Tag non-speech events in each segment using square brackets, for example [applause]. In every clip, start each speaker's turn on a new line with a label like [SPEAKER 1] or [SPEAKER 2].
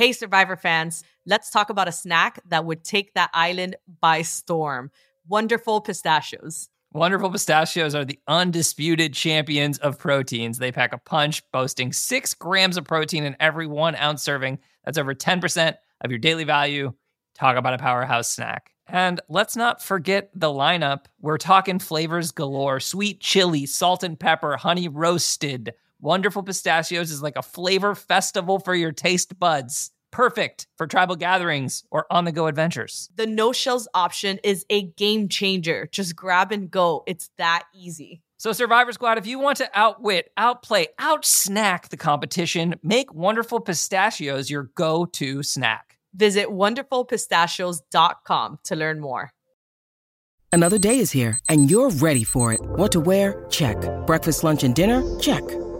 [SPEAKER 1] Hey, Survivor fans, let's talk about a snack that would take that island by storm wonderful pistachios.
[SPEAKER 2] Wonderful pistachios are the undisputed champions of proteins. They pack a punch, boasting six grams of protein in every one ounce serving. That's over 10% of your daily value. Talk about a powerhouse snack. And let's not forget the lineup. We're talking flavors galore sweet chili, salt and pepper, honey roasted. Wonderful Pistachios is like a flavor festival for your taste buds. Perfect for tribal gatherings or on the go adventures.
[SPEAKER 1] The no shells option is a game changer. Just grab and go. It's that easy.
[SPEAKER 2] So, Survivor Squad, if you want to outwit, outplay, outsnack the competition, make Wonderful Pistachios your go to snack.
[SPEAKER 1] Visit wonderfulpistachios.com to learn more.
[SPEAKER 3] Another day is here, and you're ready for it. What to wear? Check. Breakfast, lunch, and dinner? Check.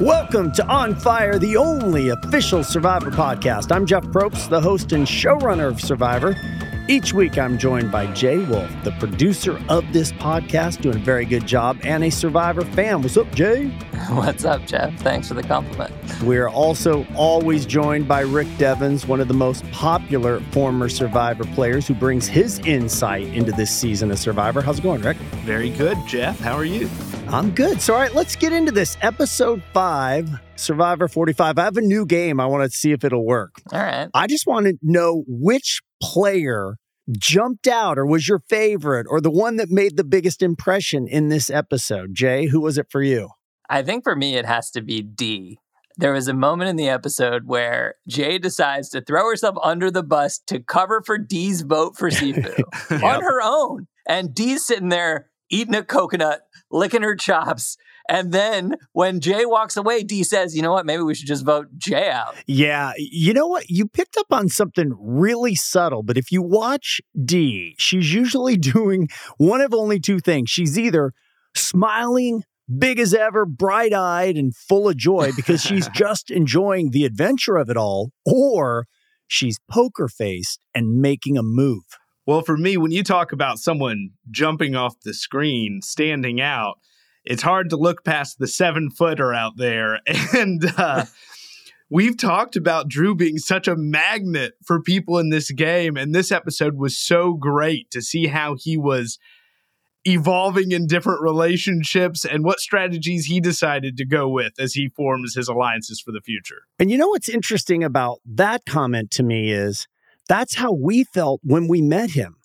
[SPEAKER 4] Welcome to On Fire, the only official Survivor podcast. I'm Jeff Probst, the host and showrunner of Survivor. Each week, I'm joined by Jay Wolf, the producer of this podcast, doing a very good job, and a Survivor fan. What's up, Jay? [laughs]
[SPEAKER 2] What's up, Jeff? Thanks for the compliment.
[SPEAKER 4] We're also always joined by Rick Devens, one of the most popular former Survivor players, who brings his insight into this season of Survivor. How's it going, Rick?
[SPEAKER 5] Very good, Jeff. How are you?
[SPEAKER 4] I'm good. So, all right, let's get into this. Episode five, Survivor 45. I have a new game. I want to see if it'll work.
[SPEAKER 2] All right.
[SPEAKER 4] I just want to know which player jumped out or was your favorite or the one that made the biggest impression in this episode? Jay, who was it for you?
[SPEAKER 2] I think for me, it has to be Dee. There was a moment in the episode where J decides to throw herself under the bus to cover for Dee's vote for Sifu [laughs] yep. on her own. And Dee's sitting there eating a coconut, licking her chops, and then when J walks away, Dee says, you know what? Maybe we should just vote J out.
[SPEAKER 4] Yeah. You know what? You picked up on something really subtle, but if you watch Dee, she's usually [laughs] doing one of only two things. She's either smiling big as ever, bright eyed, and full of joy because she's [laughs] just enjoying the adventure of it all, or she's poker faced and making a move.
[SPEAKER 5] Well, for me, when you talk about someone jumping off the screen, standing out, it's hard to look past the seven footer out there. [laughs] And uh, we've talked about Drew being such a magnet for people in this game. And this episode was so great to see how he was evolving in different relationships and what strategies he decided to go with as he forms his alliances for the future.
[SPEAKER 4] And you know what's interesting about that comment to me is that's how we felt when we met him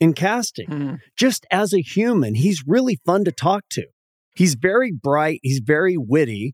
[SPEAKER 4] in casting. Mm. Just as a human, he's really fun to talk to. He's very bright, he's very witty.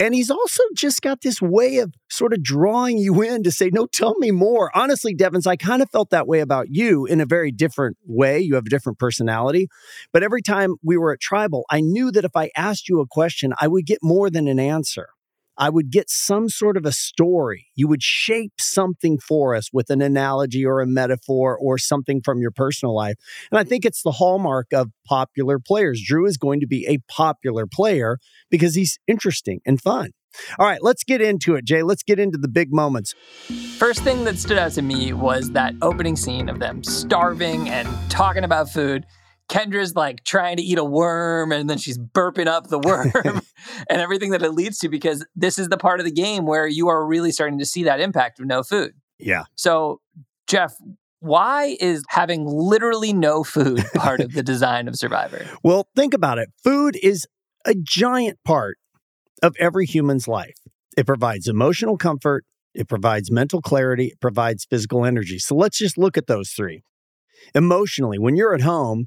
[SPEAKER 4] And he's also just got this way of sort of drawing you in to say, no, tell me more. Honestly, Devens, I kind of felt that way about you in a very different way. You have a different personality. But every time we were at Tribal, I knew that if I asked you a question, I would get more than an answer. I would get some sort of a story. You would shape something for us with an analogy or a metaphor or something from your personal life. And I think it's the hallmark of popular players. Drew is going to be a popular player because he's interesting and fun. All right, let's get into it, Jay. Let's get into the big moments.
[SPEAKER 2] First thing that stood out to me was that opening scene of them starving and talking about food. Kendra's like trying to eat a worm and then she's burping up the worm [laughs] [laughs] and everything that it leads to because this is the part of the game where you are really starting to see that impact of no food.
[SPEAKER 4] Yeah.
[SPEAKER 2] So, Jeff, why is having literally no food [laughs] part of the design of Survivor?
[SPEAKER 4] Well, think about it. Food is a giant part of every human's life. It provides emotional comfort, it provides mental clarity, it provides physical energy. So let's just look at those three. Emotionally, when you're at home,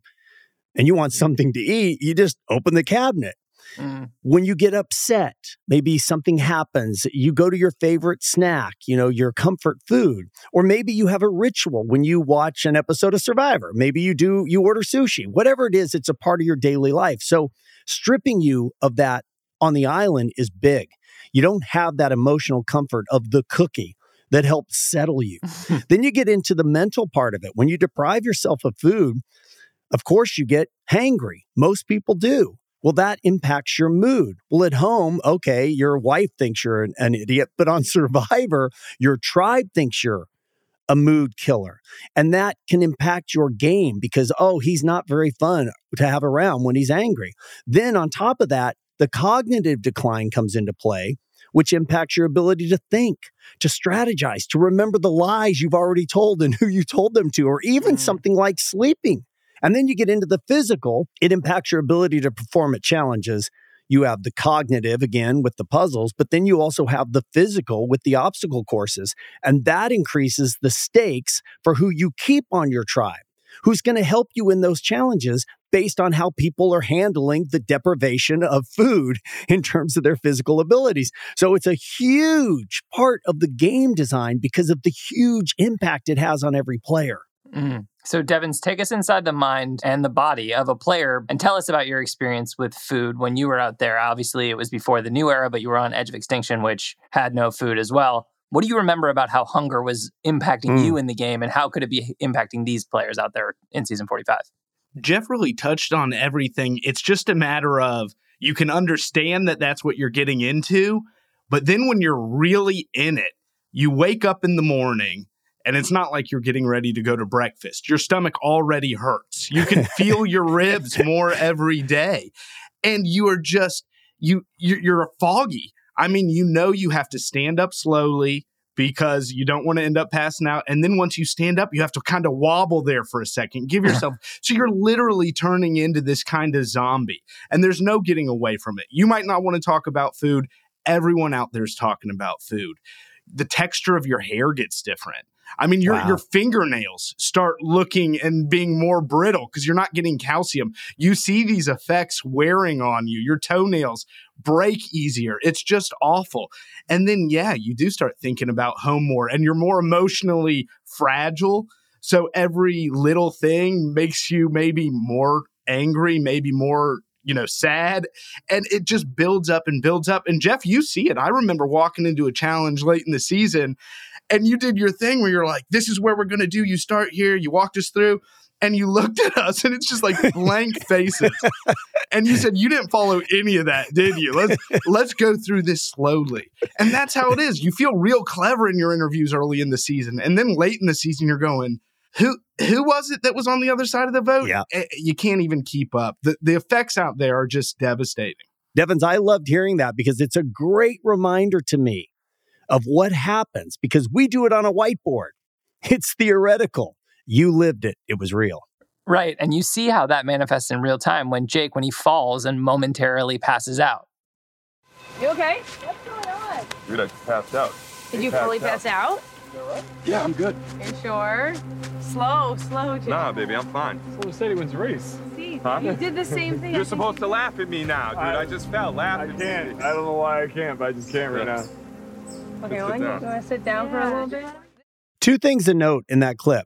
[SPEAKER 4] and you want something to eat, you just open the cabinet. Mm. When you get upset, maybe something happens, you go to your favorite snack, you know, your comfort food, or maybe you have a ritual when you watch an episode of Survivor. Maybe you do, you order sushi, whatever it is, it's a part of your daily life. So stripping you of that on the island is big. You don't have that emotional comfort of the cookie that helps settle you. [laughs] then you get into the mental part of it. When you deprive yourself of food, of course, you get hangry. Most people do. Well, that impacts your mood. Well, at home, okay, your wife thinks you're an, an idiot, but on [laughs] Survivor, your tribe thinks you're a mood killer. And that can impact your game because, oh, he's not very fun to have around when he's angry. Then, on top of that, the cognitive decline comes into play, which impacts your ability to think, to strategize, to remember the lies you've already told and who you told them to, or even mm. something like sleeping. And then you get into the physical, it impacts your ability to perform at challenges. You have the cognitive again with the puzzles, but then you also have the physical with the obstacle courses. And that increases the stakes for who you keep on your tribe, who's going to help you in those challenges based on how people are handling the deprivation of food [laughs] in terms of their physical abilities. So it's a huge part of the game design because of the huge impact it has on every player.
[SPEAKER 2] Mm. So, Devens, take us inside the mind and the body of a player and tell us about your experience with food when you were out there. Obviously, it was before the new era, but you were on Edge of Extinction, which had no food as well. What do you remember about how hunger was impacting mm. you in the game and how could it be impacting these players out there in season 45?
[SPEAKER 5] Jeff really touched on everything. It's just a matter of you can understand that that's what you're getting into, but then when you're really in it, you wake up in the morning and it's not like you're getting ready to go to breakfast. Your stomach already hurts. You can [laughs] feel your ribs more every day. And you are just you you're foggy. I mean, you know you have to stand up slowly because you don't want to end up passing out. And then once you stand up, you have to kind of wobble there for a second. Give [laughs] yourself so you're literally turning into this kind of zombie. And there's no getting away from it. You might not want to talk about food. Everyone out there is talking about food. The texture of your hair gets different. I mean, your wow. your fingernails start looking and being more brittle because you're not getting calcium. You see these effects wearing on you. Your toenails break easier. It's just awful. And then yeah, you do start thinking about home more and you're more emotionally fragile. So every little thing makes you maybe more angry, maybe more you know, sad. And it just builds up and builds up. And Jeff, you see it. I remember walking into a challenge late in the season and you did your thing where you're like, this is where we're going to do. You start here, you walked us through, and you looked at us, and it's just like blank [laughs] faces. and you said you didn't follow any of that, did you? Let's [laughs] let's go through this slowly. And that's how it is. You feel real clever in your interviews early in the season, and then late in the season, you're going, who who was it that was on the other side of the vote?
[SPEAKER 4] Yeah.
[SPEAKER 5] Eh, you can't even keep up. The the effects out there are just devastating.
[SPEAKER 4] Devens, I loved hearing that because it's a great reminder to me of what happens because we do it on a whiteboard. [laughs] It's theoretical. You lived it, it was real.
[SPEAKER 2] Right. And you see how that manifests in real time when Jake, when he falls and momentarily passes out.
[SPEAKER 6] You okay? What's going on?
[SPEAKER 7] Dude, I passed out.
[SPEAKER 6] Did you fully out. pass out?
[SPEAKER 7] Yeah, I'm good.
[SPEAKER 6] Are you sure? Slow, slow, Jake.
[SPEAKER 7] Nah, baby, I'm fine.
[SPEAKER 8] So said he wins a race.
[SPEAKER 6] See, huh? you did the same thing.
[SPEAKER 7] You're supposed to laugh at me now, dude. I, I just fell. Laugh I
[SPEAKER 8] can't. I don't know why I can't, but I just can't right now.
[SPEAKER 6] Okay, well, you want to sit down for a little bit?
[SPEAKER 4] Two things to note in that clip.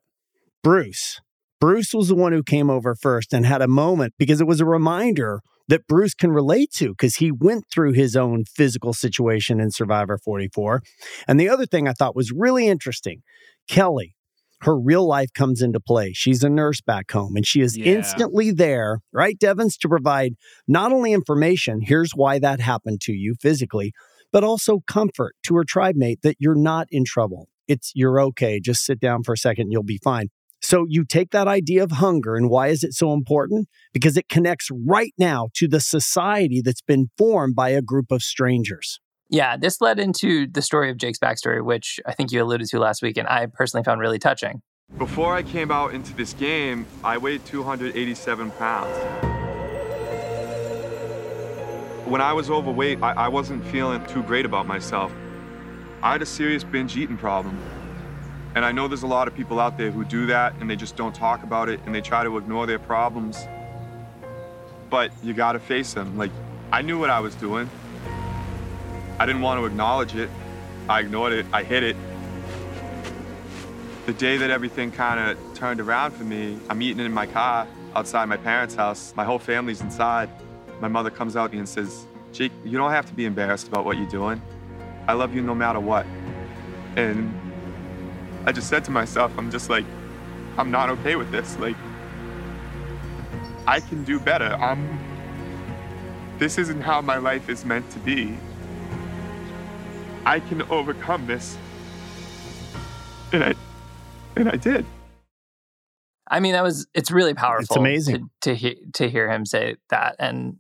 [SPEAKER 4] Bruce. Bruce was the one who came over first and had a moment because it was a reminder that Bruce can relate to because he went through his own physical situation in Survivor 44. And the other thing I thought was really interesting Kellie, her real life comes into play. She's a nurse back home and she is yeah. instantly there, right, Devens, to provide not only information, here's why that happened to you physically, but also comfort to her tribe mate that you're not in trouble. It's you're okay. Just sit down for a second, you'll be fine. So you take that idea of hunger and why is it so important? Because it connects right now to the society that's been formed by a group of strangers.
[SPEAKER 2] Yeah, this led into the story of Jake's backstory, which I think you alluded to last week, and I personally found really touching.
[SPEAKER 7] Before I came out into this game, I weighed 287 pounds when I was overweight, I, I wasn't feeling too great about myself. I had a serious binge eating problem. And I know there's a lot of people out there who do that and they just don't talk about it and they try to ignore their problems. But you gotta face them. Like, I knew what I was doing. I didn't want to acknowledge it. I ignored it. I hid it. The day that everything kind of turned around for me, I'm eating in my car outside my parents' house. My whole family's inside my mother comes out and says, Jake, you don't have to be embarrassed about what you're doing. I love you no matter what. And I just said to myself, I'm just like, I'm not okay with this. Like, I can do better. I'm. This isn't how my life is meant to be. I can overcome this. And I, and I did.
[SPEAKER 2] I mean, that was it's really powerful.
[SPEAKER 4] It's amazing
[SPEAKER 2] to to, he- to hear him say that. And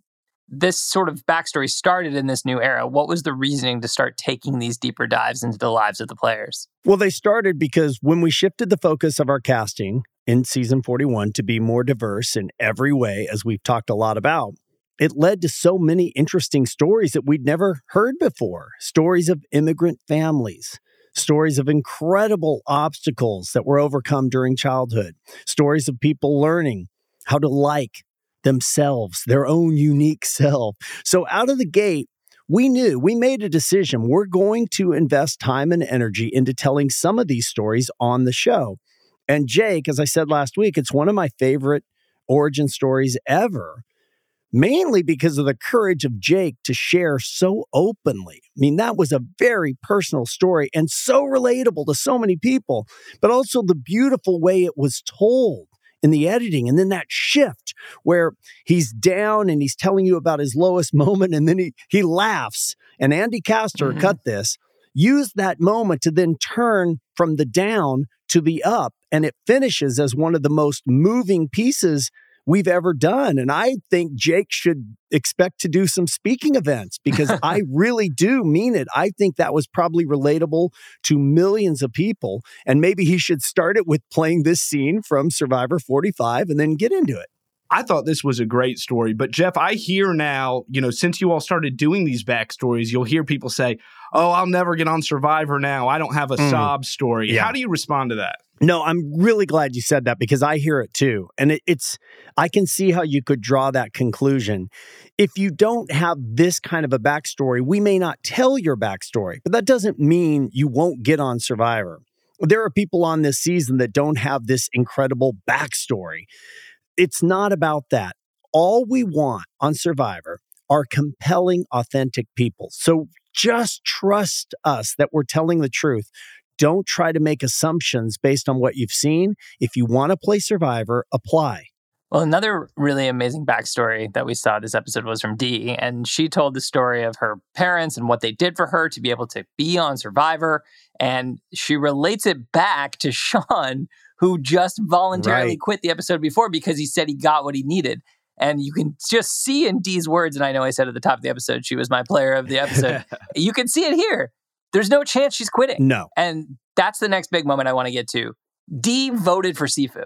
[SPEAKER 2] this sort of backstory started in this new era. What was the reasoning to start taking these deeper dives into the lives of the players?
[SPEAKER 4] Well, they started because when we shifted the focus of our casting in season 41 to be more diverse in every way, as we've talked a lot about, it led to so many interesting stories that we'd never heard before. Stories of immigrant families, stories of incredible obstacles that were overcome during childhood, stories of people learning how to like themselves, their own unique [laughs] self. So, out of the gate, we knew, we made a decision. We're going to invest time and energy into telling some of these stories on the show. And Jake, as I said last week, it's one of my favorite origin stories ever mainly because of the courage of Jake to share so openly. I mean, that was a very personal story and so relatable to so many people, but also the beautiful way it was told in the editing. And then that shift where he's down and he's telling you about his lowest [laughs] moment and then he, he laughs. And Andy Castor
[SPEAKER 2] Mhm.
[SPEAKER 4] cut this, used that moment to then turn from the down to the up. And it finishes as one of the most moving pieces we've ever done. And I think Jake should expect to do some speaking events because [laughs] I really do mean it. I think that was probably relatable to millions of people. And maybe he should start it with playing this scene from Survivor 45 and then get into it.
[SPEAKER 5] I thought this was a great story, but Jeff, I hear now, you know, since you all started doing these backstories, you'll hear people say, Oh, I'll never get on Survivor now. I don't have a
[SPEAKER 4] Mm.
[SPEAKER 5] sob story.
[SPEAKER 4] Yeah.
[SPEAKER 5] How do you respond to that?
[SPEAKER 4] No, I'm really glad you said that because I hear it too. And it, it's, I can see how you could draw that conclusion. If you don't have this kind of a backstory, we may not tell your backstory, but that doesn't mean you won't get on Survivor. There are people on this season that don't have this incredible backstory. It's not about that. All we want on Survivor are compelling, authentic people. So just trust us that we're telling the truth. Don't try to make assumptions based on what you've seen. If you want to play Survivor, apply.
[SPEAKER 2] Well, another really amazing backstory that we saw this episode was from Dee, and she told the story of her parents and what they did for her to be able to be on Survivor. And she relates it back to [laughs] Sean, who just voluntarily
[SPEAKER 4] Right.
[SPEAKER 2] quit the episode before because he said he got what he needed. And you can just see in Dee's words, and I know I said at the top of the episode she was my player of the episode. [laughs] you can see it here. There's no chance she's quitting.
[SPEAKER 4] No.
[SPEAKER 2] And that's the next big moment I want to get to. Dee voted for Sifu,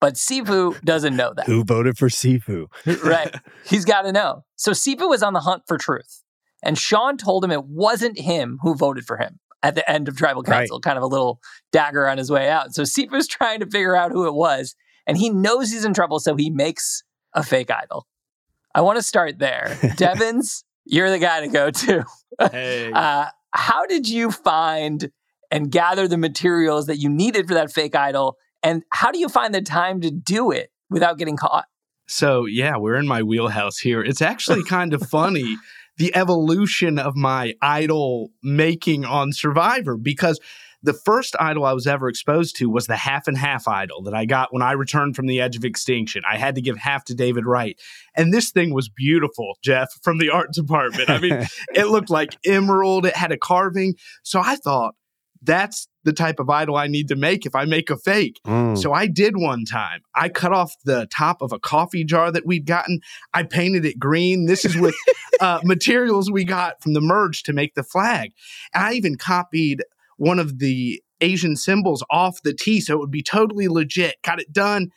[SPEAKER 2] but Sifu doesn't know that. [laughs]
[SPEAKER 4] Who voted for Sifu? [laughs]
[SPEAKER 2] right. He's got to know. So Sifu was on the hunt for truth. And Sean told him it wasn't him who voted for him at the end of Tribal
[SPEAKER 4] Right.
[SPEAKER 2] Council, kind of a little dagger on his way out. So Sifu's [laughs] trying to figure out who it was. And he knows he's in trouble, so he makes a fake idol. I want to start there. [laughs] Devens, you're the guy to go to.
[SPEAKER 5] Hey. [laughs]
[SPEAKER 2] Uh, how did you find and gather the materials that you needed for that fake idol? And how do you find the time to do it without getting caught?
[SPEAKER 5] So, yeah, we're in my wheelhouse here. It's actually kind of funny the evolution of my idol making on Survivor because the first idol I was ever exposed to was the half and half idol that I got when I returned from the edge of extinction. I had to give half to David Wright. And this thing was beautiful, Jeff, from the art department. I mean, [laughs] it looked like emerald, it had a carving. So I thought, that's the type of idol I need to make if I make a fake.
[SPEAKER 4] Mm.
[SPEAKER 5] So I did one time. I cut off the top of a coffee jar that we'd gotten. I painted it green. This is with [laughs] uh, materials we got from the merge to make the flag. And I even copied one of the Asian symbols off the T so it would be totally legit. Got it done.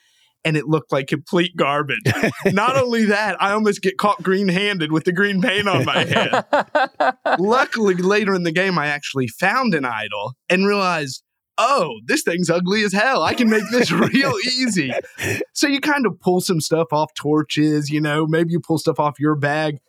[SPEAKER 5] And it looked like complete garbage. [laughs] Not only that, I almost get caught green handed with the green paint on my head. [laughs] Luckily, later in the game, I actually found an idol and realized, oh, this thing's ugly as hell. I can make this [laughs] real easy. So you kind of pull some stuff off torches, you know, maybe you pull stuff off your bag.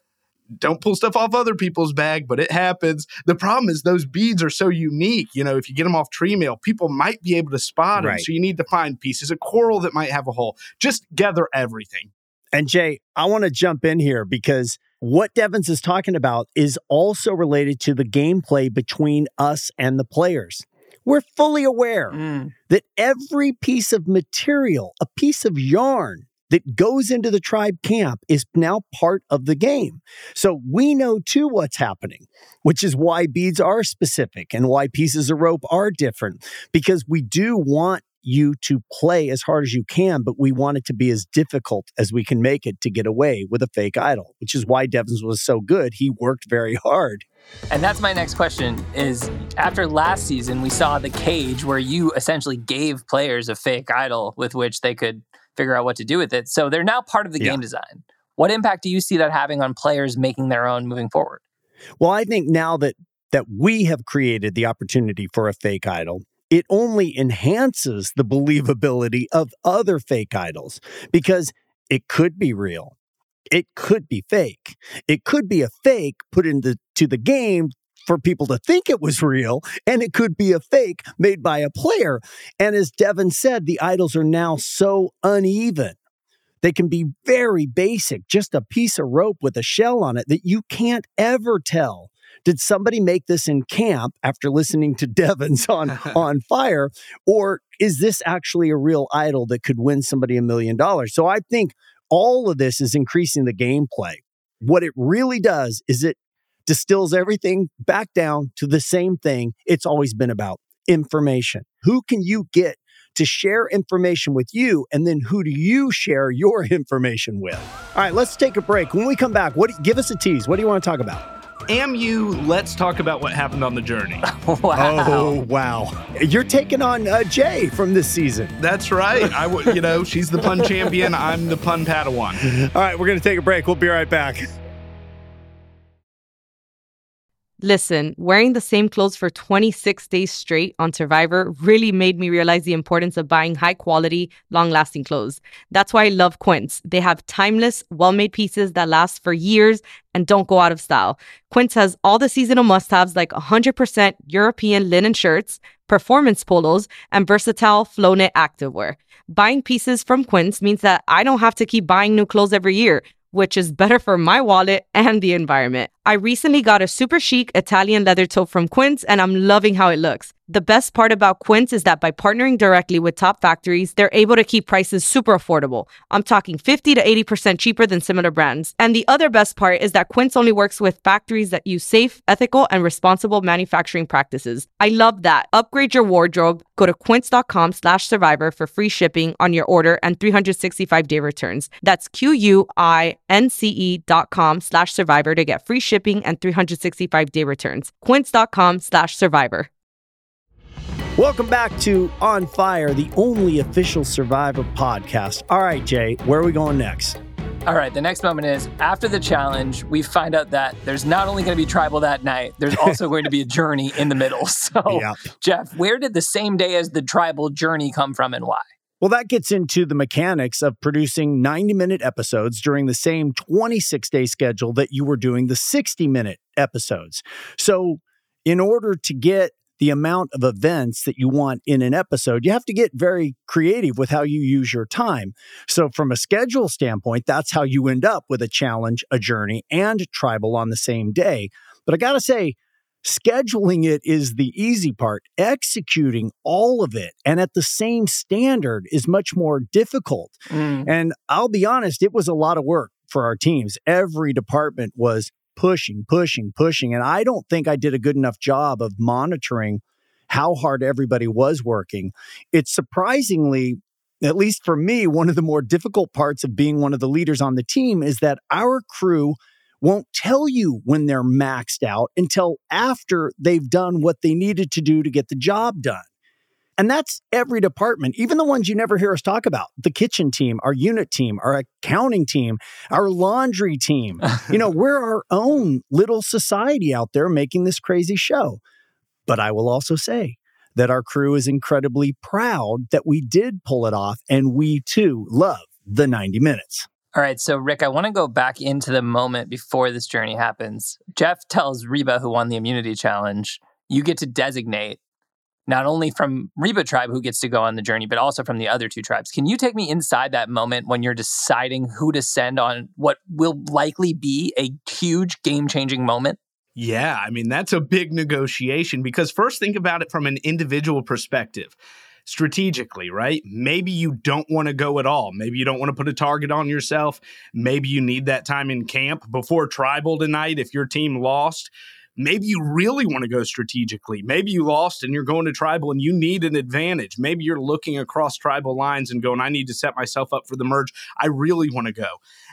[SPEAKER 5] Don't pull stuff off other people's bag, but it happens. The problem is those beads are so unique. You know, if you get them off tree mail, people might be able to spot them.
[SPEAKER 4] Right.
[SPEAKER 5] So you need to find pieces of coral that might have a hole. Just gather everything.
[SPEAKER 4] And Jay, I want to jump in here because what Devens is talking about is also related to the gameplay between us and the players. We're fully aware
[SPEAKER 2] Mm.
[SPEAKER 4] that every piece of material, a piece of yarn that goes into the tribe camp is now part of the game. So we know too what's happening, which is why beads are specific and why pieces of rope are different, because we do want you to play as hard as you can, but we want it to be as difficult as we can make it to get away with a fake idol, which is why Devens was so good. He worked very hard.
[SPEAKER 2] And that's my next question is after last season we saw the cage where you essentially gave players a fake idol with which they could figure out what to do with it. So they're now part of the
[SPEAKER 4] Yeah.
[SPEAKER 2] game design. What impact do you see that having on players making their own moving forward?
[SPEAKER 4] Well, I think now that that we have created the opportunity for a fake idol, it only enhances the believability of other fake idols because it could be real. It could be fake. It could be a fake put into to the game for people to think it was real, and it could be a fake made by a player. And as Devin said, the idols are now so uneven. They can be very basic, just a piece of rope with a shell on it that you can't ever tell. Did somebody make this in camp after listening to Devens on [laughs] on fire, or is this actually a real idol that could win somebody a million dollars? So I think all of this is increasing the gameplay. What it really does is it distills everything back down to the same thing it's always been about information. Who can you get to share information with you? And then who do you share your [laughs] information with? All right, let's take a break. When we come back, what give us a tease. What do you want to talk about?
[SPEAKER 5] AMU, let's talk about what happened on the journey. [laughs]
[SPEAKER 2] wow.
[SPEAKER 4] Oh, wow. You're taking on uh, J from this season.
[SPEAKER 5] That's right. I would, you know, she's the pun [laughs] champion. I'm the pun Padawan.
[SPEAKER 4] All right, we're going to take a break. We'll be right back.
[SPEAKER 1] Listen, wearing the same clothes for 26 days straight on Survivor really made me realize the importance of buying high quality, long lasting clothes. That's why I love Quince. They have timeless, well made pieces that last for years and don't go out of style. Quince has all the seasonal must haves like 100% European linen shirts, performance polos, and versatile flow knit activewear. Buying pieces from Quince means that I don't have to keep buying new clothes every year which is better for my wallet and the environment. I recently got a super chic Italian leather tote from Quince and I'm loving how it looks. The best part about Quince is that by partnering directly with top factories, they're able to keep prices super affordable. I'm talking 50 to 80% cheaper than similar brands. And the other best part is that Quince only works with factories that use safe, ethical, and responsible manufacturing practices. I love that. Upgrade your wardrobe. Go to quince.com slash survivor for free shipping on your order and 365 day returns. That's Q-U-I-N-C-E dot com slash survivor to get free shipping and 365 day returns. Quince.com slash survivor.
[SPEAKER 4] Welcome back to On Fire, the only official Survivor podcast. All right, Jay, where are we going next?
[SPEAKER 2] All right, the next moment is after the challenge, we find out that there's not only going to be tribal that night, there's also going to be a journey in the middle. [laughs] So,
[SPEAKER 4] Yep.
[SPEAKER 2] Jeff, where did the same day as the tribal journey come from and why?
[SPEAKER 4] Well, that gets into the mechanics of producing 90 minute episodes during the same 26 day schedule that you were doing the 60 minute episodes. So, in order to get the amount of events that you want in an episode, you have to get very creative with how you use your time. So, from a schedule standpoint, that's how you end up with a challenge, a journey, and tribal on the same day. But I got to say, scheduling it is the easy part. Executing all of it and at the same standard is much more difficult. Mm. And I'll be honest, it was a lot of work for our teams. Every department was pushing, pushing, pushing. And I don't think I did a good enough job of monitoring how hard everybody was working. It's surprisingly, at least for me, one of the more difficult parts of being one of the leaders on the team is that our crew won't tell you when they're maxed out until after they've done what they needed to do to get the job done. And that's every department, even the ones you never hear us talk about the kitchen team, our unit team, our accounting team, our laundry team. [laughs] you know, we're our own little society out there making this crazy show. But I will also say that our crew is incredibly proud that we did pull it off and we too love the 90 minutes.
[SPEAKER 2] All right, so Rick, I want to go back into the moment before this journey happens. Jeff tells Reba, who won the immunity challenge, you get to designate not only from Reba tribe who gets to go on the journey, but also from the other two tribes. Can you take me inside that moment when you're deciding who to send on what will likely be a huge game changing moment?
[SPEAKER 5] Yeah, I mean, that's a big negotiation because first think about it from an individual perspective. Strategically, right? Maybe you don't want to go at all. Maybe you don't want to put a target on yourself. Maybe you need that time in camp before tribal tonight if your team lost. Maybe you really want to go strategically. Maybe you lost and you're going to tribal and you need an advantage. Maybe you're looking across tribal lines and going, I need to set myself up for the merge. I really want to go.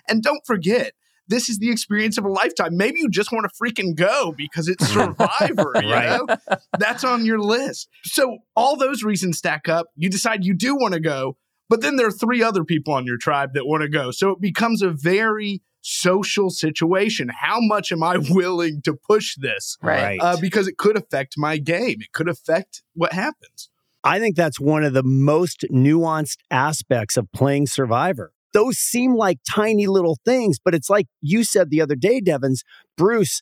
[SPEAKER 5] And don't forget, this is the experience of a lifetime. Maybe you just want to freaking go because it's [laughs] Survivor, you
[SPEAKER 4] Right.
[SPEAKER 5] know? That's on your list. So all those reasons stack up. You decide you do want to go, but then there are three other people on your tribe that want to go. So it becomes a very social situation. How much am I [laughs] willing to push this?
[SPEAKER 2] Right.
[SPEAKER 5] Uh, because it could affect my game. It could affect what happens.
[SPEAKER 4] I think that's one of the most nuanced aspects of playing Survivor. Those seem like tiny little things, but it's like you said the other day, Devens, Bruce,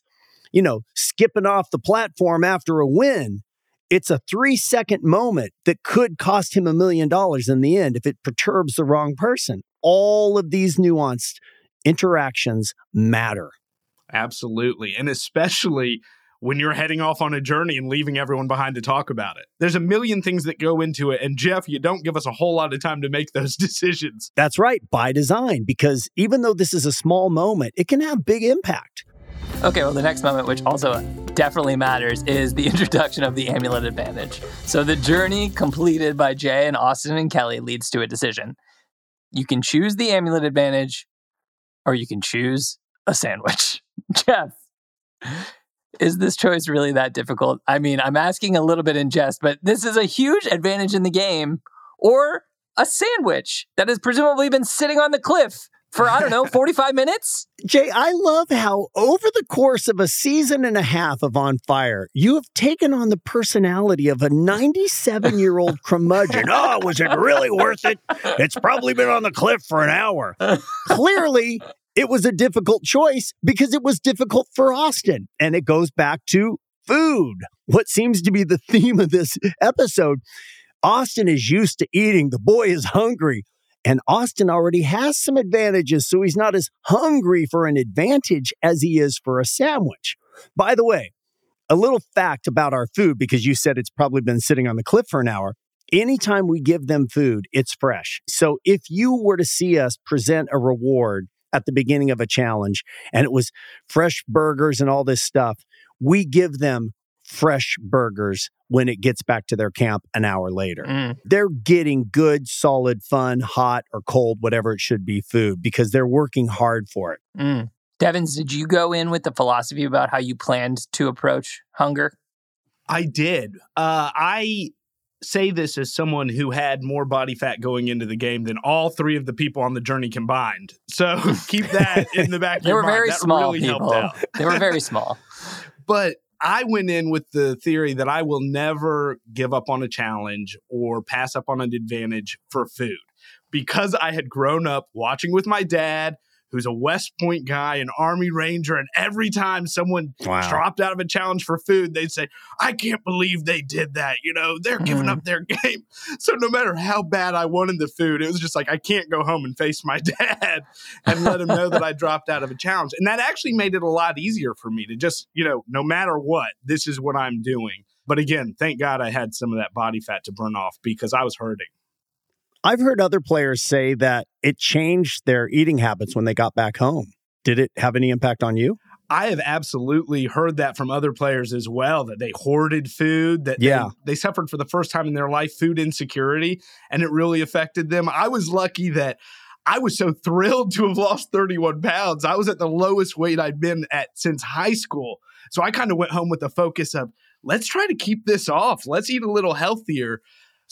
[SPEAKER 4] you know, skipping off the platform after a win. It's a three second moment that could cost him a million dollars in the end if it perturbs the wrong person. All of these nuanced interactions matter.
[SPEAKER 5] Absolutely. And especially when you're heading off on a journey and leaving everyone behind to talk about it. There's a million things that go into it. And Jeff, you don't give us a whole lot of time to make those [laughs] decisions.
[SPEAKER 4] That's right, by design, because even though this is a small moment, it can have big impact.
[SPEAKER 2] Okay, well, the next moment, which also definitely matters, is the [laughs] introduction of the amulet advantage. So the journey completed by J and Austin and Kellie leads to a decision. You can choose the amulet advantage, or you can choose a sandwich. [laughs] Jeff, is this choice really that difficult? I mean, I'm asking a little bit in jest, but this is a huge advantage in the game, or a sandwich that has presumably been sitting on the cliff for, I don't know, [laughs] 45 minutes?
[SPEAKER 4] Jay, I love how over the course of a season and a half of On Fire, you have taken on the personality of a 97 year old [laughs] curmudgeon. oh, was it really worth it? It's probably been on the cliff for an hour. [laughs] Clearly, it was a difficult choice because it was difficult for Austin. And it goes back to food, what seems to be the [laughs] theme of this episode. Austin is used to eating, the boy is hungry. And Austin already has some advantages, so he's not as hungry for an advantage as he is for a sandwich. By the way, a little fact about our food, because you said it's probably been sitting on the cliff for an hour. Anytime we give them food, it's fresh. So if you were to see us present a reward at the beginning of a challenge and it was fresh burgers and all this stuff, we give them fresh burgers when it gets back to their camp an hour later.
[SPEAKER 2] Mm.
[SPEAKER 4] They're getting good, solid, fun, hot or cold, whatever it should be food because they're working hard for it.
[SPEAKER 2] Mm. Devens, did you go in with the philosophy about how you planned to approach hunger?
[SPEAKER 5] I did. Uh, I say this as someone who had more body fat going into the game than all three of the people on the journey combined. So [laughs] keep that in the back of [laughs]
[SPEAKER 2] They
[SPEAKER 5] your
[SPEAKER 2] were
[SPEAKER 5] mind.
[SPEAKER 2] very
[SPEAKER 5] That
[SPEAKER 2] small
[SPEAKER 5] really helped
[SPEAKER 2] people.
[SPEAKER 5] out.
[SPEAKER 2] They were very small. [laughs]
[SPEAKER 5] But I went in with the theory that I will never give up on a challenge or pass up on an advantage for food because I had grown up watching with my dad, who's a West Point guy, an Army Ranger. And every time someone
[SPEAKER 4] Wow.
[SPEAKER 5] dropped out of a challenge for food, they'd say, I can't believe they did that. You know, they're giving
[SPEAKER 2] Mhm.
[SPEAKER 5] up their [laughs] game. So no matter how bad I wanted the food, it was just like, I can't go home and face my [laughs] dad and let him know that I dropped out of a challenge. And that actually made it a lot easier for me to just, you know, no matter what, this is what I'm doing. But again, thank God I had some of that body fat to burn off because I was hurting.
[SPEAKER 4] I've heard other players say that it changed their eating habits when they got back home. Did it have any impact on you?
[SPEAKER 5] I have absolutely heard that from other players as well that they hoarded food, that
[SPEAKER 4] Yeah.
[SPEAKER 5] they, they suffered for the first time in their life food insecurity, and it really affected them. I was lucky that I was so thrilled to have lost 31 pounds. I was at the lowest weight I'd been at since high school. So I kind of went home with the focus of let's try to keep this off. Let's eat a little healthier.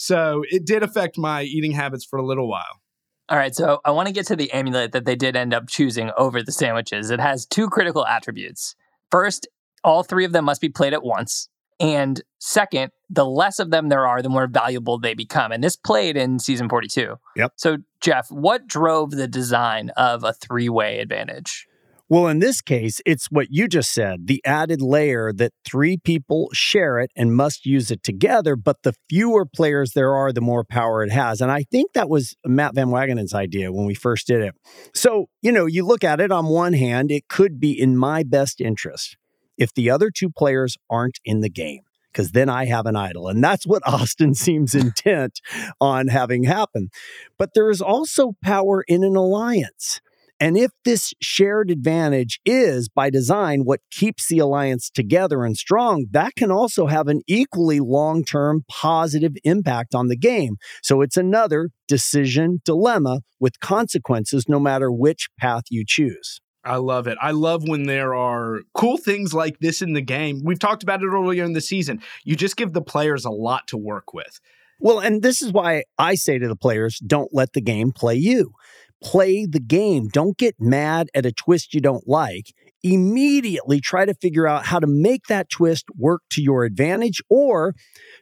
[SPEAKER 5] So it did affect my eating habits for a little while.
[SPEAKER 2] All right, so I want to get to the amulet that they did end up choosing over the sandwiches. It has two critical attributes. First, all three of them must be played at once. And second, the less of them there are, the more valuable they become. And this played in season 42.
[SPEAKER 4] Yep.
[SPEAKER 2] So, Jeff, what drove the design of a three way advantage?
[SPEAKER 4] Well, in this case, it's what you just said the added layer that three people share it and must use it together. But the fewer players there are, the more power it has. And I think that was Matt Van Wagenen's idea when we first did it. So, you know, you look at it on one hand, it could be in my best interest if the other two players aren't in the game because then I have an idol. And that's what [laughs] Austin seems intent on having happen. But there is also power in an alliance. And if this shared advantage is by design what keeps the alliance together and strong, that can also have an equally long term positive impact on the game. So it's another decision dilemma with consequences no matter which path you choose.
[SPEAKER 5] I love it. I love when there are cool things like this in the game. We've talked about it earlier in the season. You just give the players a lot to work with.
[SPEAKER 4] Well, and this is why I say to the players don't let the game play you. Play the game. Don't get mad at a twist you don't like. Immediately try to figure out how to make that twist work to your advantage or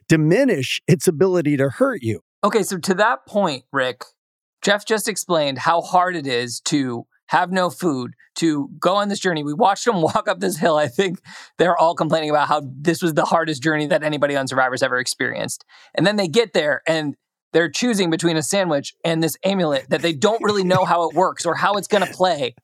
[SPEAKER 4] diminish its ability to hurt you.
[SPEAKER 2] Okay, so to that point, Rick, Jeff just explained how hard it is to have no food, to go on this journey. We watched them [laughs] walk up this hill. I think they're all complaining about how this was the hardest journey that anybody on Survivor's ever experienced. And then they get there and they're choosing between a sandwich and this amulet that they don't really know how it works or how it's going [laughs] to play.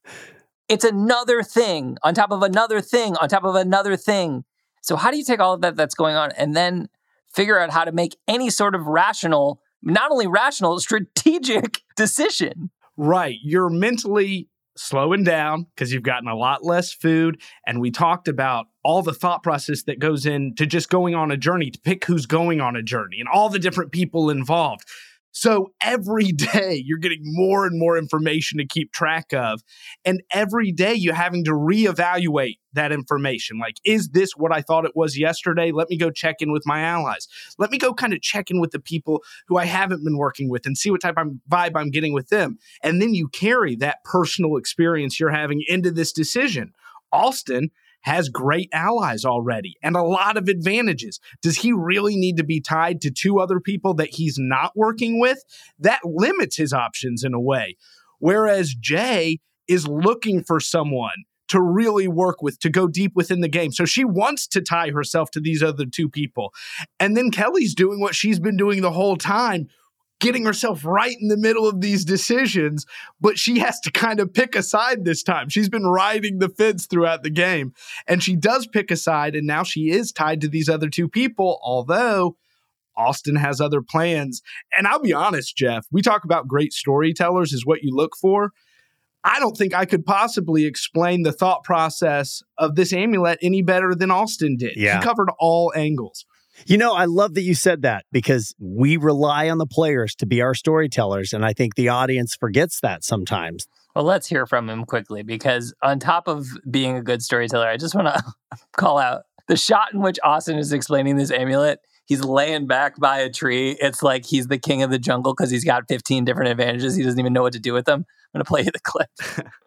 [SPEAKER 2] It's another thing on top of another thing on top of another thing. So, how do you take all of that that's going on and then figure out how to make any sort of rational, not only rational, strategic [laughs] decision?
[SPEAKER 5] Right. You're mentally slowing down because you've gotten a lot less food. And we talked about all the thought process that goes into just going on a journey to pick who's going on a journey and all the different people involved. So every [laughs] day you're getting more and more information to keep track of. And every day you're having to reevaluate that information. Like, is this what I thought it was yesterday? Let me go check in with my allies. Let me go kind of check in with the people who I haven't been working with and see what type of vibe I'm getting with them. And then you carry that personal experience you're having into this decision. Austin has great allies already and a lot of advantages. Does he really need to be tied to two other people that he's not working with? That limits his options in a way. Whereas J is looking for someone to really work with, to go deep within the game. So she wants to tie herself to these other two people. And then Kellie's doing what she's been doing the whole time, getting herself right in the middle of these decisions, but she has to kind of pick a side this time. She's been riding the fence throughout the game, and she does pick a side, and now she is tied to these other two people, although. Austin has other plans. And I'll be honest, Jeff, we talk about great storytellers is what you look for. I don't think I could possibly explain the thought process of this amulet any better than Austin did.
[SPEAKER 4] Yeah.
[SPEAKER 5] He covered all angles.
[SPEAKER 4] You know, I love that you said that because we rely on the players to be our storytellers. And I think the audience forgets that sometimes.
[SPEAKER 2] Well, let's hear from him quickly because, on top of being a good storyteller, I just want to [laughs] call out the shot in which Austin is explaining this amulet. He's laying back by a tree. It's like he's the king of the jungle because he's got 15 different advantages. He doesn't even know what to do with them. I'm going to play you the clip. [laughs]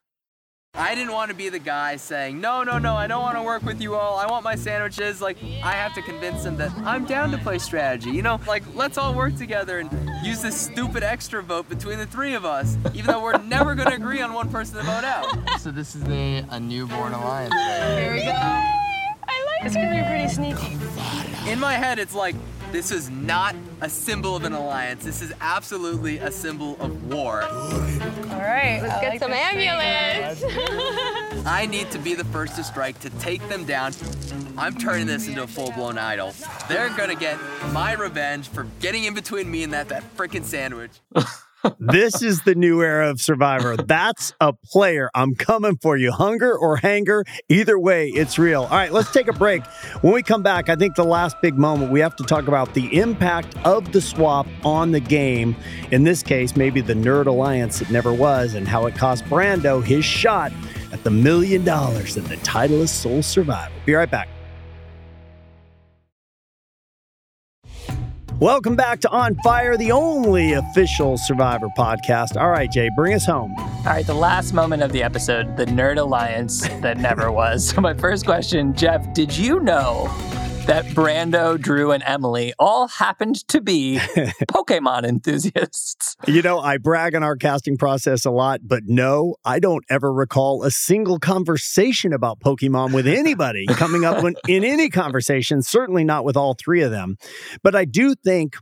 [SPEAKER 9] I didn't want to be the guy saying, no, no, no, I don't want to work with you all. I want my sandwiches. Like, I have to convince them that I'm down to play strategy. You know, like, let's all work together and use this stupid extra vote between the three of us, even though we're never going to agree on one person to vote out.
[SPEAKER 10] So this is the a newborn alliance.
[SPEAKER 6] Here we go. I like it. It's gonna be pretty sneaky.
[SPEAKER 9] In my head, it's like, this is not a symbol of an alliance. This is absolutely a symbol of war.
[SPEAKER 6] All right, let's get some amulets. [laughs]
[SPEAKER 9] I need to be the first to strike to take them down. I'm turning this into a full-blown idol. They're gonna get my revenge for getting in between me and that that freaking sandwich. [laughs]
[SPEAKER 4] this is the new era of Survivor. That's a player. I'm coming for you. Hunger or hanger, either way, it's real. All right, let's take a break. When we come back, I think the last big moment, we have to talk about the impact of the swap on the game. In this case, maybe the Nerd Alliance it never was, and how it cost Brando his shot at the million dollars and the title of Sole Survivor. Be right back. Welcome back to On Fire, the only official Survivor podcast. All right, Jay, bring us home.
[SPEAKER 2] All right, the last moment of the episode, the Nerd Alliance that never [laughs] was. So, my first question, Jeff, did you know that Brando, Drew, and Emily all happened to be [laughs] Pokemon enthusiasts?
[SPEAKER 4] You know, I brag on our casting process a lot, but no, I don't ever recall a single conversation about Pokemon with anybody [laughs] coming up when, in any conversation, certainly not with all three of them. But I do think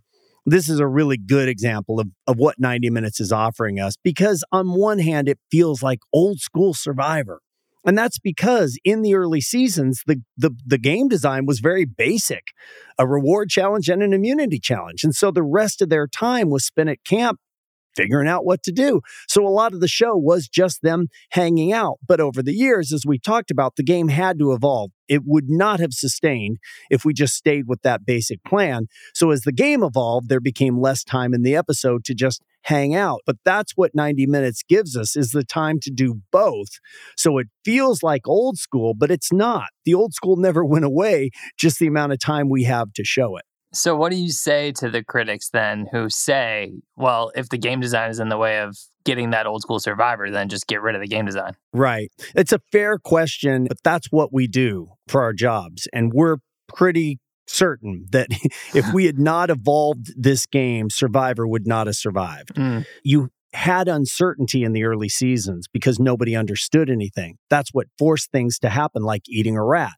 [SPEAKER 4] this is a really good example of, of what 90 Minutes is offering us because, on one hand, it feels like old school Survivor. And that's because in the early seasons, the, the, the game design was very basic a reward challenge and an immunity challenge. And so the rest of their time was spent at camp figuring out what to do. So a lot of the show was just them hanging out. But over the years, as we talked about, the game had to evolve. It would not have sustained if we just stayed with that basic plan. So as the game evolved, there became less time in the episode to just hang out. But that's what 90 minutes gives us is the time to do both. So it feels like old school, but it's not. The old school never [laughs] went away, just the amount of time we have to show it.
[SPEAKER 2] So, what do you say to the critics then who say, well, if the game design is in the way of getting that old school survivor, then just get rid of the game design?
[SPEAKER 4] Right. It's a fair question, but that's what we do for our jobs. And we're pretty certain that [laughs] if we had not evolved this game, Survivor would not have survived. Mm. You had uncertainty in the early seasons because nobody understood anything. That's what forced things to happen, like eating a rat.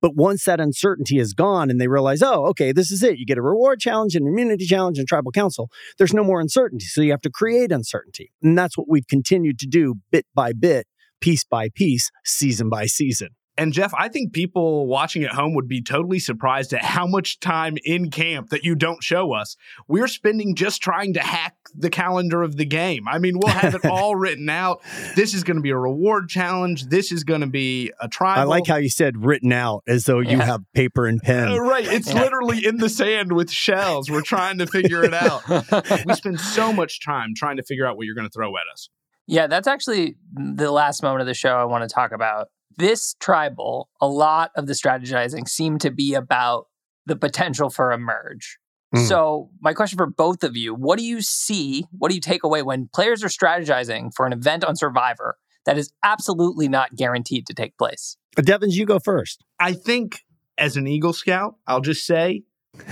[SPEAKER 4] But once that uncertainty is gone and they realize, oh, okay, this is it. You get a reward challenge, an immunity challenge, and tribal council. There's no more uncertainty. So you have to create uncertainty. And that's what we've continued to do bit by bit, piece by piece, season by season.
[SPEAKER 5] And Jeff, I think people watching at home would be totally surprised at how much time in camp that you don't show us. We're spending just trying to hack the calendar of the game. I mean, we'll have it [laughs] all written out. This is going to be a reward challenge. This is going to be a trial.
[SPEAKER 4] I like how you said written out as though you yeah. have paper and pen. Uh,
[SPEAKER 5] right. It's literally in the sand with shells. We're trying to figure it out. [laughs] we spend so much time trying to figure out what you're going to throw at us.
[SPEAKER 2] Yeah, that's actually the last moment of the show I want to talk about this tribal, a lot of the strategizing seemed to be about the potential for a merge. Mm. So, my question for both of you what do you see? What do you take away when players are strategizing for an event on Survivor that is absolutely not guaranteed to take place?
[SPEAKER 4] Devens, you go first.
[SPEAKER 5] I think as an Eagle Scout, I'll just say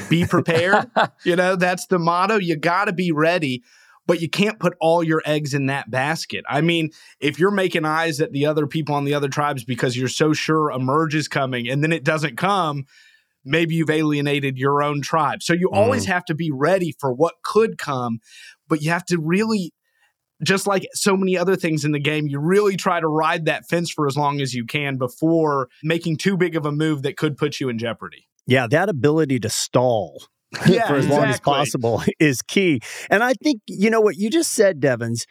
[SPEAKER 5] be prepared. [laughs] you know, that's the motto. You got to be ready but you can't put all your eggs in that basket. I mean, if you're making eyes at the other people on the other tribes because you're so sure a merge is coming and then it doesn't come, maybe you've alienated your own tribe. So you mm. always have to be ready for what could come, but you have to really just like so many other things in the game, you really try to ride that fence for as long as you can before making too big of a move that could put you in jeopardy.
[SPEAKER 4] Yeah, that ability to stall [laughs]
[SPEAKER 5] yeah,
[SPEAKER 4] for as
[SPEAKER 5] exactly.
[SPEAKER 4] long as possible [laughs] is key. And I think, you know, what you just said, Devens,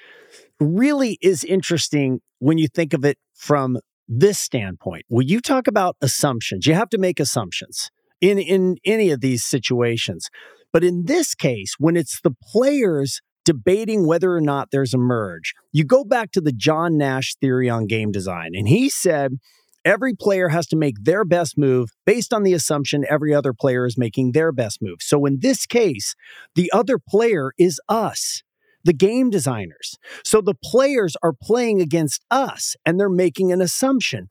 [SPEAKER 4] really is interesting when you think of it from this standpoint. When you talk about assumptions, you have to make assumptions in, in any of these situations. But in this case, when it's the players debating whether or not there's a merge, you go back to the John Nash theory on game design. And he said, Every player has to make their best move based on the assumption every other player is making their best move. So in this case, the other player is us, the game designers. So the players are playing against us and they're making an assumption.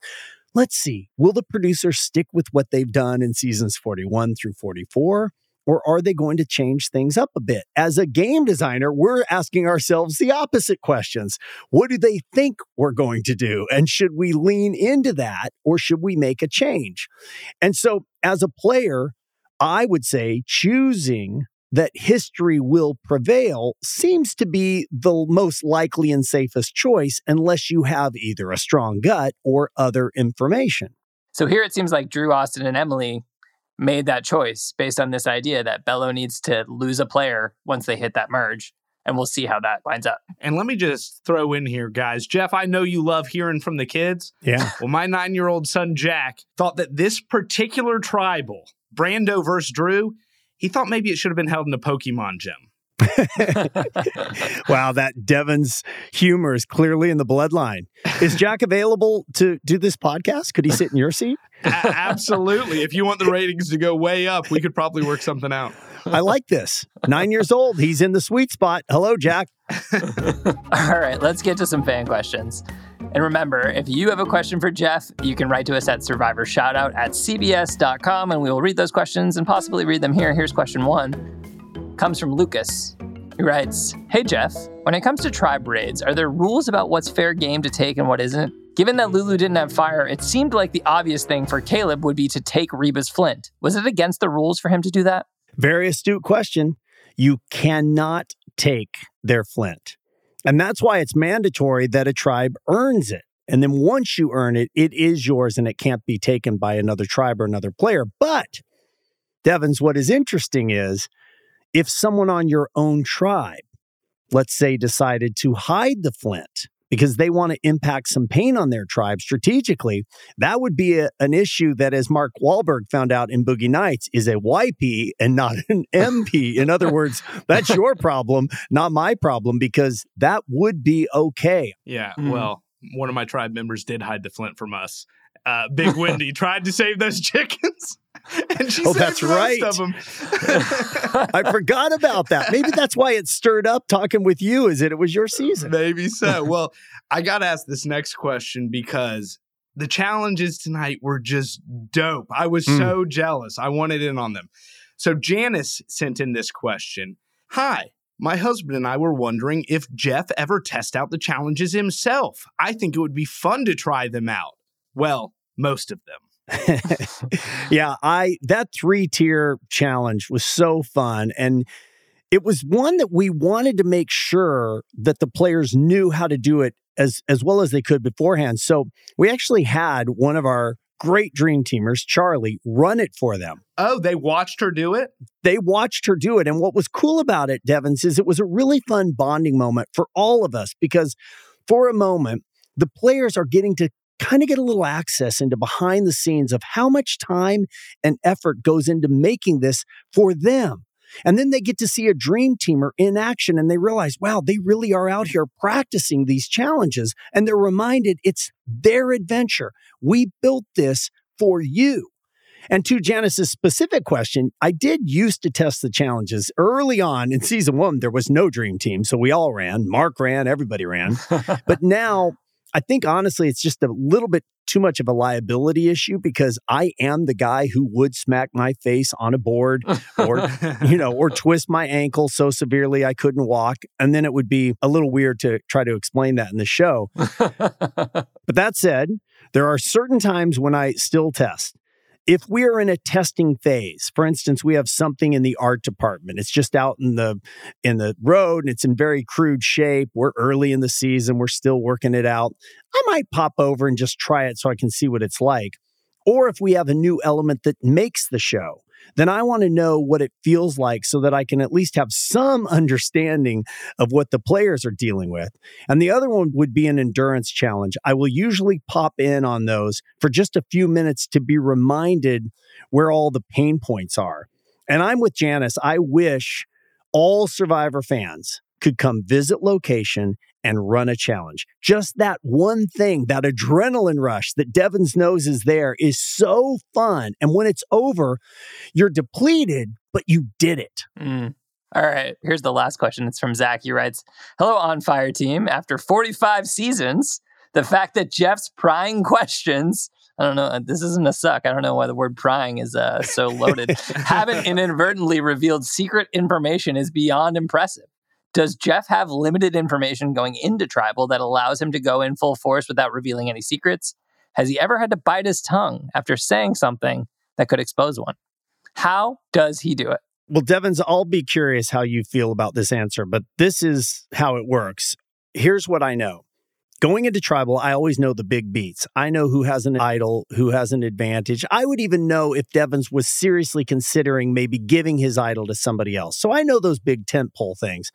[SPEAKER 4] Let's see, will the producers stick with what they've done in seasons 41 through 44? Or are they going to change things up a bit? As a game designer, we're asking ourselves the opposite questions. What do they think we're going to do? And should we lean into that or should we make a change? And so, as a player, I would say choosing that history will prevail seems to be the most likely and safest choice unless you have either a strong gut or other information.
[SPEAKER 2] So here it seems like Drew, Austin, and Emily made that choice based on this idea that Belo needs to lose a player once they hit that merge. And we'll see how that lines up.
[SPEAKER 5] And let me just throw in here, guys. Jeff, I know you love hearing from the kids.
[SPEAKER 4] Yeah.
[SPEAKER 5] Well, my nine year old son, Jack, thought that this particular tribal, Brando versus Drew, he thought maybe it should have been held in a Pokemon gym. [laughs]
[SPEAKER 4] wow, that Devon's humor is clearly in the bloodline. Is Jack available to do this podcast? Could he sit in your seat? [laughs]
[SPEAKER 5] A- absolutely. If you want the ratings to go way up, we could probably work something out.
[SPEAKER 4] I like this. Nine years old. He's in the sweet spot. Hello, Jack. [laughs]
[SPEAKER 2] All right, let's get to some fan questions. And remember, if you have a question for Jeff, you can write to us at survivor shoutout at cbs.com and we will read those questions and possibly read them here. Here's question one comes from Lucas, who writes Hey Jeff, when it comes to tribe raids, are there rules about what's fair game to take and what isn't? Given that Lulu didn't have fire, it seemed like the obvious thing for Caleb would be to take Reba's flint. Was it against the rules for him to do that?
[SPEAKER 4] Very astute question. You cannot take their flint. And that's why it's mandatory that a tribe earns it. And then once you earn it, it is yours and it can't be taken by another tribe or another player. But, Devens, what is interesting is if someone on your own tribe, let's say, decided to hide the flint because they want to impact some pain on their tribe strategically, that would be a, an issue that, as Mark Wahlberg found out in Boogie Nights, is a YP and not an [laughs] MP. In other words, that's [laughs] your problem, not my problem, because that would be okay.
[SPEAKER 5] Yeah. Mm. Well, one of my tribe members did hide the flint from us. Uh, Big Wendy [laughs] tried to save those chickens. [laughs] And she
[SPEAKER 4] oh, that's right. [laughs] I forgot about that. Maybe that's why it stirred up talking with you. Is it? It was your season.
[SPEAKER 5] Maybe so. [laughs] well, I got to ask this next question because the challenges tonight were just dope. I was mm. so jealous. I wanted in on them. So Janice sent in this question. Hi, my husband and I were wondering if Jeff ever test out the challenges himself. I think it would be fun to try them out. Well, most of them. [laughs]
[SPEAKER 4] yeah, I that three tier challenge was so fun and it was one that we wanted to make sure that the players knew how to do it as as well as they could beforehand. So we actually had one of our great dream teamers, Charlie, run it for them.
[SPEAKER 5] Oh, they watched her do it?
[SPEAKER 4] They watched her do it. And what was cool about it, Devens, is it was a really fun bonding moment for all of us because for a moment, the players are getting to kind of get a little access into behind the scenes of how much time and effort goes into making this for them. And then they get to see a dream teamer in action and they realize, wow, they really are out here practicing these challenges. And they're reminded it's their adventure. We built this for you. And to Janice's specific question, I did used to test the challenges early on in season one. There was no dream team. So we all ran. Mark ran, everybody ran. [laughs] but now I think honestly, it's just a little bit too much of a liability issue because I am the guy who would smack my face on a board or, [laughs] you know, or twist my ankle so severely I couldn't walk. And then it would be a little weird to try to explain that in the show. [laughs] but that said, there are certain times when I still test if we're in a testing phase for instance we have something in the art department. It's just out in the in the road and it's in very crude shape. We're early in the season. We're still working it out. I might pop over and just try it so i can see what it's like. Or if we have a new element that makes the show then I want to know what it feels like so that I can at least have some understanding of what the players are dealing with. And the other one would be an endurance challenge. I will usually pop in on those for just a few minutes to be reminded where all the pain points are. And I'm with Janice. I wish all Survivor fans could come visit location and run a challenge. Just that one thing, that adrenaline rush that Devens knows is there is so fun. And when it's over, you're depleted, but you did it.
[SPEAKER 2] Mm. All right, here's the last question. It's from Zach. He writes Hello, On Fire team. After 45 seasons, the fact that Jeff's prying questions I don't know. This isn't a suck. I don't know why the word prying is uh, so loaded. [laughs] haven't inadvertently revealed secret information is beyond impressive. Does Jeff have limited information going into tribal that allows him to go in full force without revealing any secrets? Has he ever had to bite his tongue after saying something that could expose one? How does he do it?
[SPEAKER 4] Well, Devens, I'll be curious how you feel about this answer, but this is how it works. Here's what I know Going into tribal, I always know the big beats. I know who has an idol, who has an advantage. I would even know if Devens was seriously considering maybe giving his idol to somebody else. So I know those big tentpole things.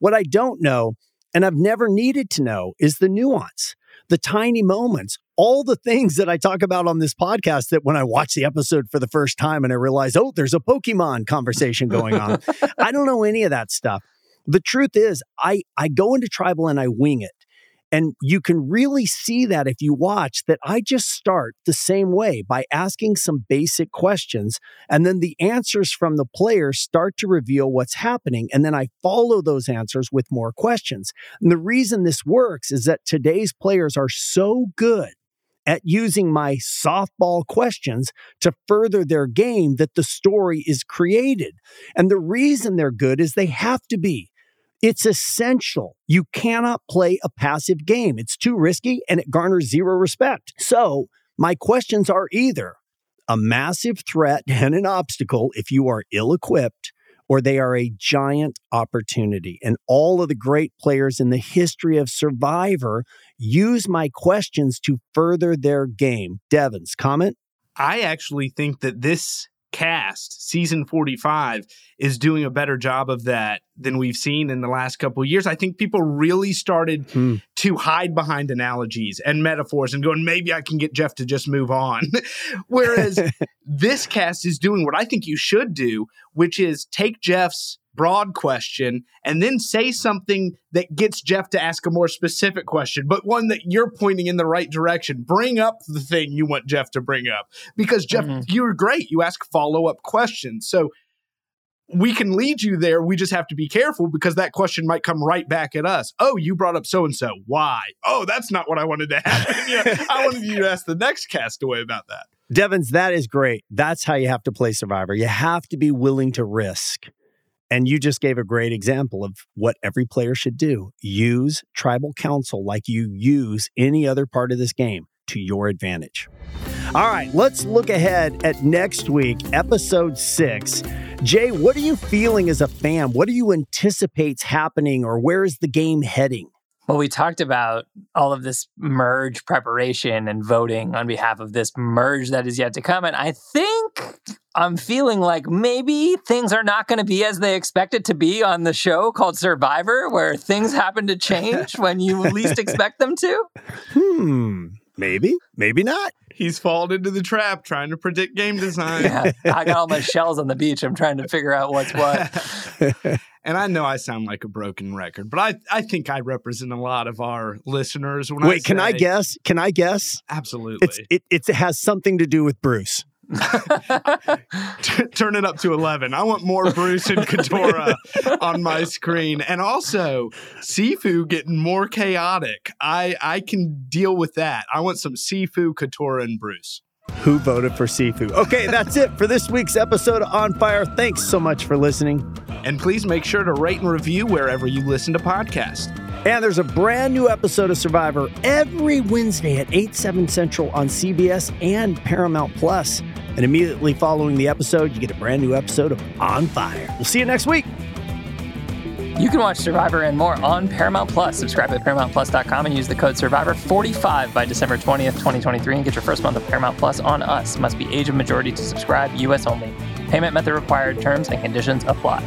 [SPEAKER 4] What I don't know, and I've never needed to know, is the nuance, the tiny moments, all the things that I talk about on this podcast that when I watch the episode for the first time and I realize, oh, there's a Pokemon conversation going on. [laughs] I don't know any of that stuff. The truth is, I, I go into tribal and I wing it. And you can really see that if you watch that I just start the same way by asking some basic questions. And then the answers from the players start to reveal what's happening. And then I follow those answers with more questions. And the reason this works is that today's players are so good at using my softball questions to further their game that the story is created. And the reason they're good is they have to be. It's essential. You cannot play a passive game. It's too risky and it garners zero respect. So, my questions are either a massive threat [laughs] and an obstacle if you are ill equipped, or they are a giant opportunity. And all of the great players in the history of Survivor use my questions to further their game. Devens, comment?
[SPEAKER 5] I actually think that this cast, season 45, is doing a better job of that than we've seen in the last couple of years. I think people really started
[SPEAKER 4] Hmm.
[SPEAKER 5] to hide behind analogies and metaphors and going, maybe I can get Jeff to just move on. [laughs] Whereas [laughs] this cast is doing what I think you should do, which is take Jeff's broad question and then say something that gets Jeff to ask a more specific question, but one that you're pointing in the right direction. Bring up the thing you want Jeff to bring up because Jeff, mm-hmm. you're great. You ask follow up questions. So we can lead you there. We just have to be careful because that question might come right back at us. Oh, you brought up so and so. Why? Oh, that's not what I wanted to happen. [laughs] You know, I wanted you to ask the next castaway about that.
[SPEAKER 4] Devens, that is great. That's how you have to play Survivor. You have to be willing to risk. And you just gave a great example of what every player should do use tribal council like you use any other part of this game to your advantage. All right, let's look ahead at next week, episode six. Jay, what are you feeling as a fan? What do you anticipate's happening, or where is the game heading?
[SPEAKER 2] Well, we talked about all of this merge preparation and voting on behalf of this merge that is yet to come. And I think I'm feeling like maybe things are not going to be as they expect it to be on the show called Survivor, where things happen to [laughs] change when you least expect them to.
[SPEAKER 4] Hmm, maybe, maybe not.
[SPEAKER 5] He's fallen into the trap trying to predict game design.
[SPEAKER 2] Yeah, I got all my [laughs] shells on the beach. I'm trying to figure out what's what. [laughs]
[SPEAKER 5] and I know I sound like a broken record, but I, I think I represent a lot of our listeners. When
[SPEAKER 4] Wait, can I guess? Can I guess?
[SPEAKER 5] Absolutely.
[SPEAKER 4] It's it, it has something to do with Bruce. [laughs]
[SPEAKER 5] T- turn it up to 11. I want more Bruce and Katurah [laughs] on my screen. And also, Sifu getting more chaotic. I, I can deal with that. I want some Sifu, Katurah, and Bruce.
[SPEAKER 4] Who voted for Sifu? Okay, that's it for this week's episode of On Fire. Thanks so much for listening.
[SPEAKER 5] And please make sure to rate and review wherever you listen to podcasts.
[SPEAKER 4] And there's a brand new episode of Survivor every Wednesday at 8, 7 Central on CBS and Paramount Plus. And immediately following the episode, you get a brand new episode of On Fire. We'll see you next week.
[SPEAKER 2] You can watch Survivor and more on Paramount Plus. Subscribe at ParamountPlus.com and use the code Survivor45 by December 20th, 2023, and get your first month of Paramount Plus on us. Must be age of majority to subscribe, U.S. only. Payment method required, terms and conditions apply.